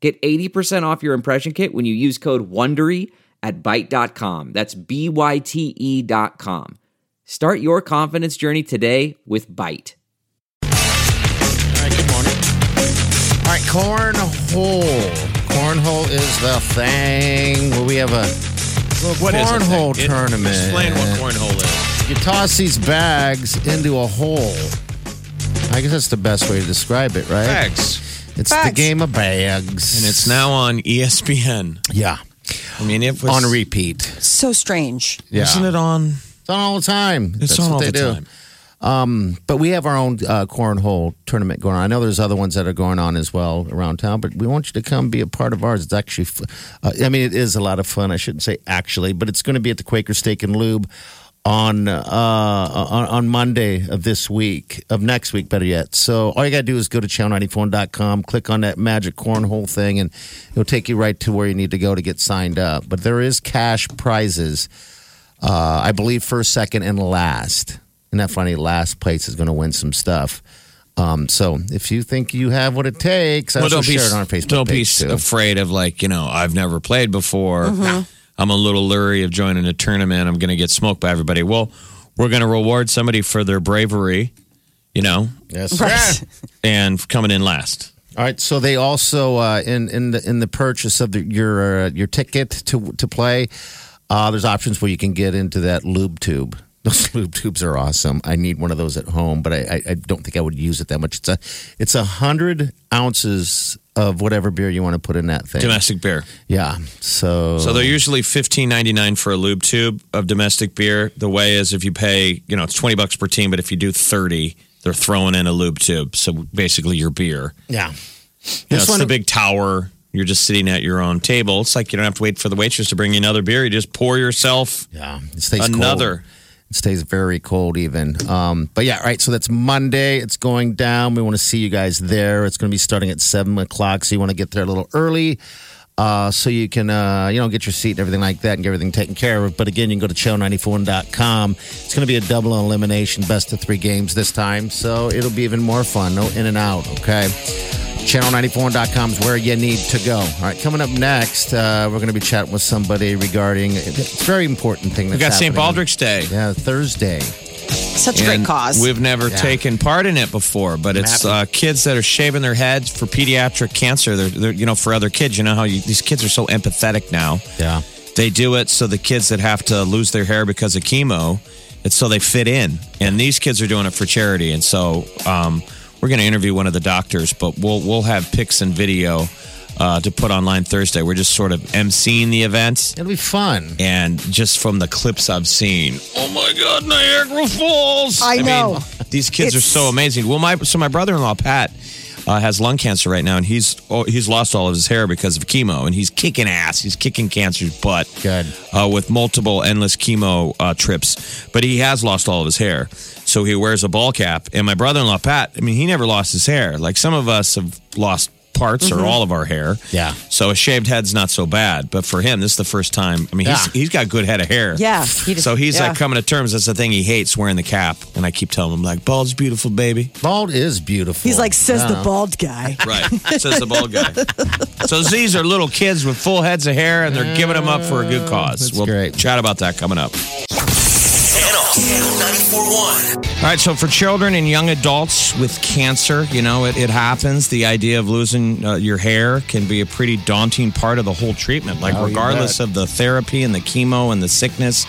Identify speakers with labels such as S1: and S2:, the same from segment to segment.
S1: Get 80% off your impression kit when you use code WONDERY at Byte.com. That's B-Y-T-E dot com. Start your confidence journey today with Byte.
S2: All right, good morning. All right, cornhole. Cornhole is the thing. Where we have a little
S3: What is it?
S2: cornhole
S3: It-
S2: tournament.
S3: Explain what cornhole is.
S2: You toss these bags into a hole. I guess that's the best way to describe it, right?
S3: Bags.
S2: It's the game of bags.
S3: And it's now on ESPN.
S2: yeah
S3: I mean, it was
S2: on repeat.
S4: So strange.
S2: Yeah,
S3: Isn't it on?
S2: It's on all the time.
S3: It's
S2: That's
S3: on
S2: what
S3: all
S2: they
S3: the
S2: do.
S3: time.
S2: But we have our own uh, cornhole tournament going on. I know there's other ones that are going on as well around town, but we want you to come be a part of ours. It's actually, f- uh, I mean, it is a lot of fun. I shouldn't say actually, but it's going to be at the Quaker Steak and Lube on uh, on, on Monday of this week, of next week, better yet. So all you got to do is go to channel94.com, click on that magic cornhole thing, and it'll take you right to where you need to go to get signed up. But there is cash prizes. Uh, I believe first, second, and last. Isn't that funny? Last place is going to win some stuff. Um, so if you think you have what it takes, I
S3: Well, don't be,
S2: share it on our Facebook
S3: don't be
S2: too.
S3: afraid of like, you know, I've never played before.
S2: Mm-hmm.
S3: I'm a little leery of joining a tournament. I'm going to get smoked by everybody. Well, we're going to reward somebody for their bravery, you know,
S2: Yes,
S4: Right.
S3: and coming in last.
S2: All right. So they also uh, in in the in the purchase of the, your uh, your ticket to to play, uh, there's options where you can get into that lube tube. Those lube tubes are awesome. I need one of those at home, but I, I, I don't think I would use it that much. It's a it's a hundred ounces of whatever beer you want to put in that thing.
S3: Domestic beer.
S2: Yeah. So
S3: So they're usually fifteen ninety nine for a lube tube of domestic beer. The way is if you pay, you know, it's twenty bucks per team, but if you do thirty, they're throwing in a lube tube. So basically, your beer.
S2: yeah.
S3: You know,
S2: This
S3: it's
S2: one-
S3: the big tower. You're just sitting at your own table. It's like you don't have to wait for the waitress to bring you another beer. You just pour yourself
S2: Yeah, it stays
S3: another.
S2: It stays very cold, even. Um, but yeah, right. So that's Monday. It's going down. We want to see you guys there. It's going to be starting at seven o'clock. So you want to get there a little early. Uh, so you can, uh, you know, get your seat and everything like that and get everything taken care of. But again, you can go to channel94.com. It's going to be a double elimination, best of three games this time. So it'll be even more fun. No in and out, okay? Channel94.com is where you need to go. All right, coming up next, uh, we're going to be chatting with somebody regarding it's a very important thing.
S3: We
S2: That's
S3: got St.
S2: happening.
S3: Baldrick's Day.
S2: Yeah, Thursday.
S4: Such a great
S3: And
S4: cause.
S3: We've never
S2: Yeah.
S3: taken part in it before, but it's uh, kids that are shaving their heads for pediatric cancer. They're, they're you know, for other kids. You know how you, these kids are so empathetic now.
S2: Yeah.
S3: They do it so the kids that have to lose their hair because of chemo, it's so they fit in. And these kids are doing it for charity. And so um, we're going to interview one of the doctors, but we'll we'll have pics and video uh, to put online Thursday. We're just sort of emceeing the event.
S2: It'll be fun.
S3: And just from the clips I've seen, oh my God, Niagara Falls!
S4: I know.
S3: mean, these kids are
S4: It's-
S3: so amazing. Well, my so my brother-in-law Pat uh, has lung cancer right now, and he's oh, he's lost all of his hair because of chemo, and he's kicking ass. He's kicking cancer's butt.
S2: Good.
S3: Uh, with multiple endless chemo uh, trips, but he has lost all of his hair, so he wears a ball cap. And my brother-in-law Pat, I mean, he never lost his hair. Like some of us have lost parts or mm-hmm. all of our hair.
S2: Yeah.
S3: So a shaved head's not so bad, but for him, this is the first time. I mean, he's he's got good head of hair.
S4: yeah. He just,
S3: So he's
S4: yeah.
S3: like coming to terms. That's the thing he hates wearing the cap, and I keep telling him like, "Bald's beautiful, baby."
S2: Bald is beautiful.
S4: He's like, says the bald guy.
S3: Right, says the bald guy. So these are little kids with full heads of hair, and they're giving them up for a good cause.
S2: That's
S3: we'll
S2: great.
S3: chat about that coming up.
S5: Channel, Channel 94.1.
S3: All right, so for children and young adults with cancer, you know, it, it happens. The idea of losing uh, your hair can be a pretty daunting part of the whole treatment. Like,
S2: Oh,
S3: regardless of the therapy and the chemo and the sickness,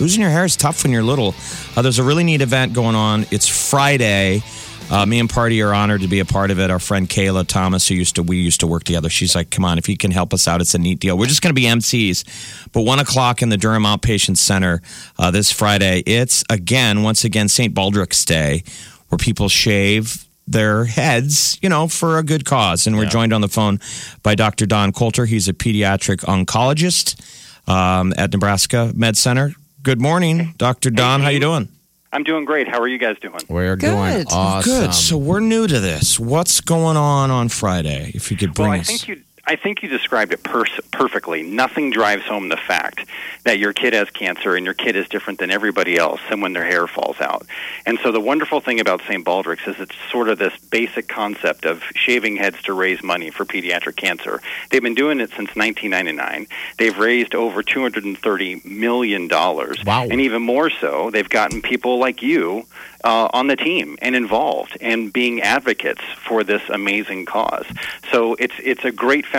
S3: losing your hair is tough when you're little. Uh, there's a really neat event going on. It's Friday. Uh, me and Party are honored to be a part of it. Our friend Kayla Thomas, who used to we used to work together, she's like, "Come on, if you can help us out, it's a neat deal." We're just going to be MCs, but one o'clock in the Durham Outpatient Center uh, this Friday. It's again, once again, St. Baldrick's Day, where people shave their heads, you know, for a good cause. And we're joined on the phone by Dr. Don Coulter. He's a pediatric oncologist um, at Nebraska Med Center. Good morning, Dr. Don. How you doing?
S6: I'm doing great. How are you guys doing?
S2: We're doing
S4: Good.
S2: awesome.
S3: Good. So we're new to this. What's going on on Friday? If you could bring
S6: Well, I
S3: us.
S6: think you I think you described it pers- perfectly. Nothing drives home the fact that your kid has cancer and your kid is different than everybody else and when their hair falls out. And so the wonderful thing about St. Baldrick's is it's sort of this basic concept of shaving heads to raise money for pediatric cancer. They've been doing it since 1999. They've raised over 230 million dollars.
S2: Wow.
S6: And even more so, they've gotten people like you uh, on the team and involved and being advocates for this amazing cause. So it's it's a great foundation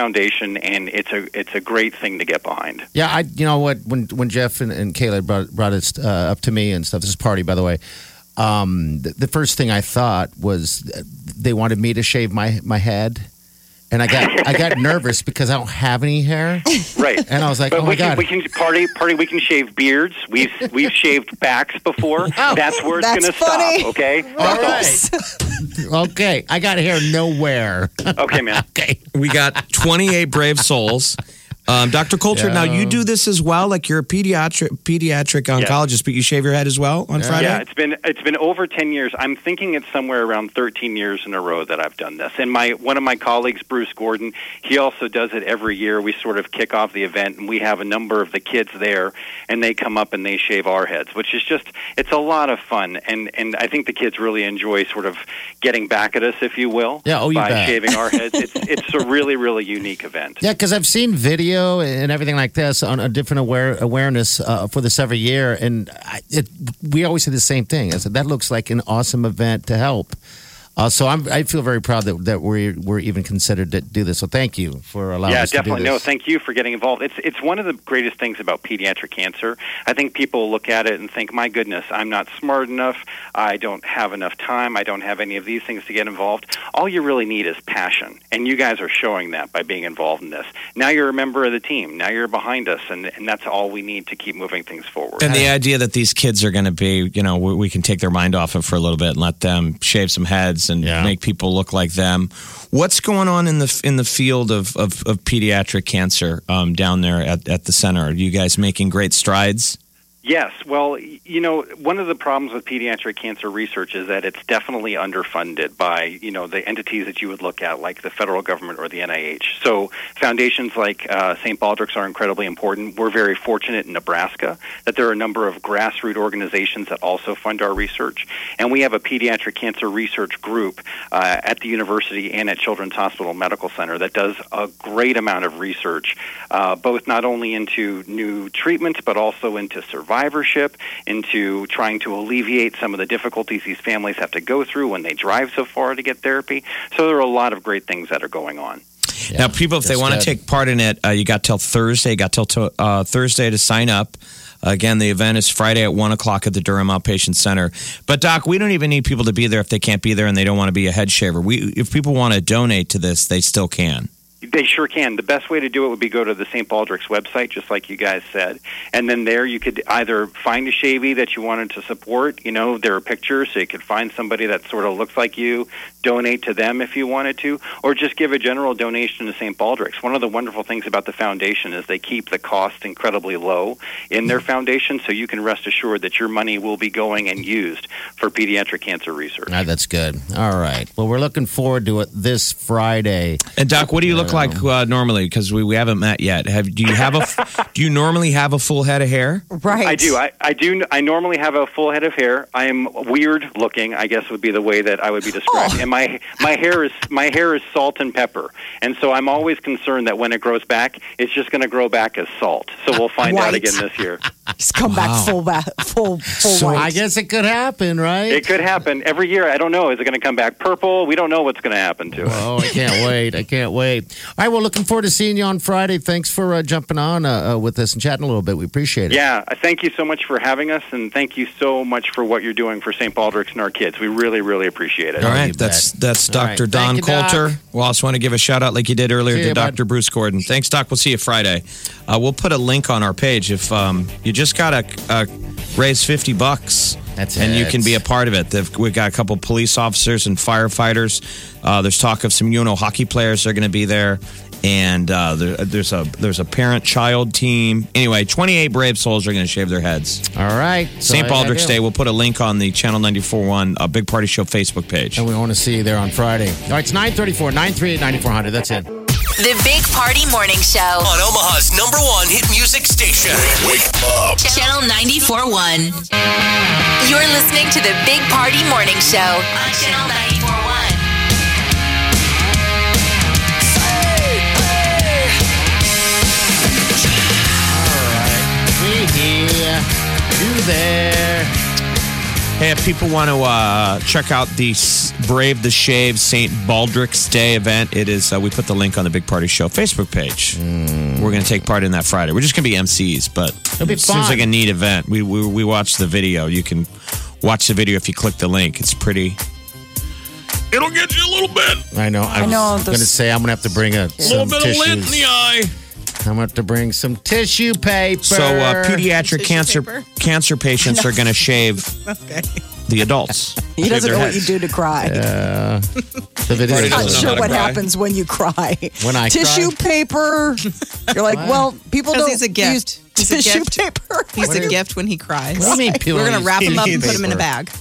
S6: and it's a it's a great thing to get behind.
S2: Yeah, I you know what when when Jeff and, and Kayla brought brought it uh, up to me and stuff. This is party, by the way. Um, the, the first thing I thought was they wanted me to shave my my head, and I got I got nervous because I don't have any hair,
S6: Right.
S2: and I was like,
S6: But
S2: oh my
S6: we can,
S2: god.
S6: we can party party. We can shave beards. We've we've shaved backs before. Oh, that's where it's going to stop. Okay.
S2: All right, okay, I got hair nowhere.
S6: Okay, man.
S2: okay,
S3: we got 28 brave souls. Um, Dr. Coulter, now you do this as well. Like you're a pediatric pediatric oncologist, but you shave your head as well on Friday.
S6: Yeah, it's been it's been over ten years. I'm thinking it's somewhere around thirteen years in a row that I've done this. And my one of my colleagues, Bruce Gordon, he also does it every year. We sort of kick off the event, and we have a number of the kids there, and they come up and they shave our heads, which is just it's a lot of fun. And and I think the kids really enjoy sort of getting back at us, if you will,
S2: Yeah, oh, you
S6: by
S2: bet.
S6: shaving our heads. It's it's a really really unique event.
S2: Yeah, because I've seen video and everything like this on a different aware, awareness uh, for this every year, and I, it, we always say the same thing. I said that looks like an awesome event to help. Uh, so I'm, I feel very proud that, that we're we're even considered to do this. So thank you for allowing
S6: yeah,
S2: us to do
S6: that.
S2: Yeah, definitely No,
S6: thank you for getting involved. It's it's one of the greatest things about pediatric cancer. I think people look at it and think, "My goodness, I'm not smart enough. I don't have enough time. I don't have any of these things to get involved." All you really need is passion, and you guys are showing that by being involved in this. Now you're a member of the team. Now you're behind us, and and that's all we need to keep moving things forward.
S3: And the idea that these kids are going to be, you know, we, we can take their mind off it for a little bit and let them shave some heads and
S2: Yeah.
S3: make people look like them. What's going on in the in the field of of, of pediatric cancer um, down there at, at the center? Are you guys making great strides?
S6: Yes. Well, you know, one of the problems with pediatric cancer research is that it's definitely underfunded by, you know, the entities that you would look at, like the federal government or the NIH. So foundations like uh, St. Baldrick's are incredibly important. We're very fortunate in Nebraska that there are a number of grassroots organizations that also fund our research. And we have a pediatric cancer research group uh, at the university and at Children's Hospital Medical Center that does a great amount of research, uh, both not only into new treatments, but also into survivorship, into trying to alleviate some of the difficulties these families have to go through when they drive so far to get therapy. So there are a lot of great things that are going on.
S3: now, people, if they want to take part in it, uh, you got till Thursday. Got till to, uh, Thursday to sign up. Again, the event is Friday at one o'clock at the Durham Outpatient Center. But Doc, we don't even need people to be there if they can't be there and they don't want to be a head shaver. We, if people want to donate to this, they still can.
S6: They sure can. The best way to do it would be go to the St. Baldrick's website, just like you guys said, and then there you could either find a shavy that you wanted to support. You know, there are pictures, so you could find somebody that sort of looks like you, donate to them if you wanted to, or just give a general donation to St. Baldrick's. One of the wonderful things about the foundation is they keep the cost incredibly low in their foundation, so you can rest assured that your money will be going and used for pediatric cancer research.
S2: Ah, that's good. All right. Well, we're looking forward to it this Friday.
S3: And Doc, what do you look like uh, normally? Because we, we haven't met yet. Have do you have a do you normally have a full head of hair?
S4: Right.
S6: I do. I, I do. I normally have a full head of hair. I am weird looking. I guess would be the way that I would be described.
S4: Oh.
S6: And my my hair is my hair is salt and pepper. And so I'm always concerned that when it grows back, it's just going to grow back as salt. So we'll find out again this year.
S4: Just come back full back, full, full
S2: So
S4: white.
S2: I guess it could happen, right?
S6: It could happen every year. I don't know. Is it going to come back purple? We don't know what's going to happen to it.
S2: Oh, I can't wait. I can't wait. All right. Well, looking forward to seeing you on Friday. Thanks for uh, jumping on uh, uh, with us and chatting a little bit. We appreciate it.
S6: Yeah, thank you so much for having us, and thank you so much for what you're doing for St. Baldrick's and our kids. We really, really appreciate it.
S3: All right.
S2: you
S3: right,
S2: bet.
S3: that's that's
S2: All right.
S3: Dr. Don
S2: Thank you, Doc.
S3: Coulter. We also want to give a shout out, like you did earlier,
S2: See
S3: to
S2: you, bud.
S3: Dr. Bruce Gordon. Thanks, Doc. We'll see you Friday. Uh, we'll put a link on our page if um, you just got to uh, raise fifty bucks
S2: That's
S3: and you can be a part of it. They've, we've got a couple police officers and firefighters. Uh, there's talk of some UNO hockey players that are going to be there, and uh, there, there's a there's a parent child team. Anyway, 28 brave souls are going to shave their heads.
S2: All right. So
S3: St.
S2: I
S3: Baldrick's. Day. We'll put a link on the Channel 94.1 uh, Big Party Show Facebook page.
S2: And we want to see you there on Friday. All right, it's 934 938 9400. That's it.
S7: The Big Party Morning Show.
S5: On Omaha's number one hit music station. Wake up.
S7: Channel 94.1. You're listening to the Big Party Morning Show on Channel 94.1.
S2: We here. You there.
S3: Hey, if people want to uh, check out the Brave the Shave St. Baldrick's Day event, it is. Uh, we put the link on the Big Party Show Facebook page. We're going to take part in that Friday. We're just going to be MCs, but
S2: It'll be
S3: it seems like a neat event. We, we we watched the video. You can watch the video if you click the link. It's pretty. It'll get you a little bit,
S2: I know. I,
S4: know,
S2: was going to say I'm going to have to bring a,
S3: a little
S2: some
S3: bit of lint in the eye.
S2: I'm going to have to bring some tissue paper.
S3: So uh, pediatric
S8: Tissue
S3: cancer
S8: paper?
S3: cancer patients are going to shave
S8: Okay.
S3: the adults.
S4: He
S3: Shave
S4: doesn't
S3: their
S4: know what you
S3: heads.
S4: do to cry.
S2: the video
S3: Party
S4: Not
S3: doesn't know
S4: sure
S3: how to
S4: what
S3: cry.
S4: happens when you cry.
S2: When I
S4: tissue paper. You're like, well, people
S8: 'Cause
S4: don't
S8: he's a gift.
S4: use
S8: He's a
S4: tissue
S8: gift.
S4: paper.
S8: He's
S2: What
S8: a gift when he cries.
S2: What do you mean people
S8: We're gonna
S2: use
S8: wrap him up and
S2: tissue
S8: put him in a
S2: paper?
S8: bag,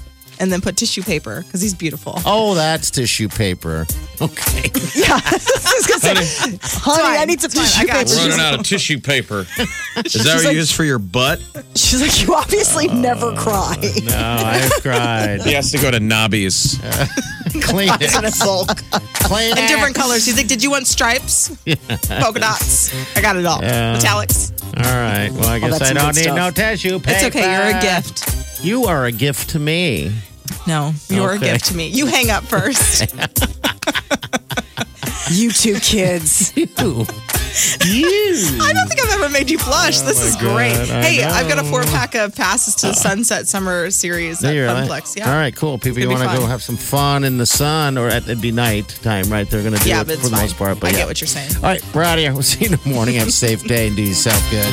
S8: and then put tissue paper because he's beautiful.
S2: Oh, that's tissue paper. Okay.
S4: yeah, I was gonna say, honey, I need some
S8: fine. I
S4: tissue
S8: got
S4: paper.
S8: you.
S4: She's,
S3: out of tissue paper. Is that
S4: She's
S3: what you
S4: like-
S3: use for your butt?
S4: she's like, you obviously uh, never cry.
S2: No, I've cried.
S3: He has to go to Nobby's.
S2: Clean
S8: in a
S2: it.
S8: bulk
S2: Clean
S8: in
S2: it.
S8: different colors. He's like, "Did you want stripes, Yeah. polka dots? I got it all.
S2: Yeah.
S8: Metallics.
S2: All right. Well, I oh, guess
S4: that's
S2: I don't need
S4: stuff.
S2: no tissue paper.
S8: It's okay. You're a gift.
S2: You are a gift to me.
S8: No, you're
S2: Okay.
S8: a gift to me. You hang up first.
S4: You two kids.
S2: You. you.
S8: I don't think I've ever made you blush. Oh this is great.
S2: God, I
S8: hey, I've got a four pack of passes to the uh, Sunset Summer Series
S2: There
S8: at
S2: you are.
S8: Funplex. Yeah.
S2: All right, cool. People, you
S8: gonna
S2: want to go have some fun in the sun, or at, it'd be night time, right? They're going to do
S8: Yeah,
S2: it for the
S8: fine.
S2: most part. But
S8: I
S2: yeah.
S8: get what you're saying.
S2: All right, we're out of here. We'll see you in the morning. Have a safe day and do yourself good.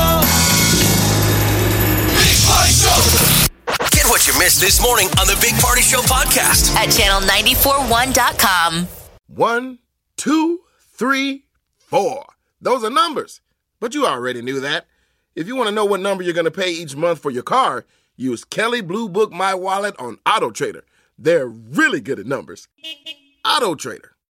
S5: Missed this morning on the Big Party Show podcast.
S7: At channel941.com.
S9: One, two, three, four. Those are numbers. But you already knew that. If you want to know what number you're going to pay each month for your car, use Kelley Blue Book My Wallet on Auto Trader. They're really good at numbers. Auto Trader.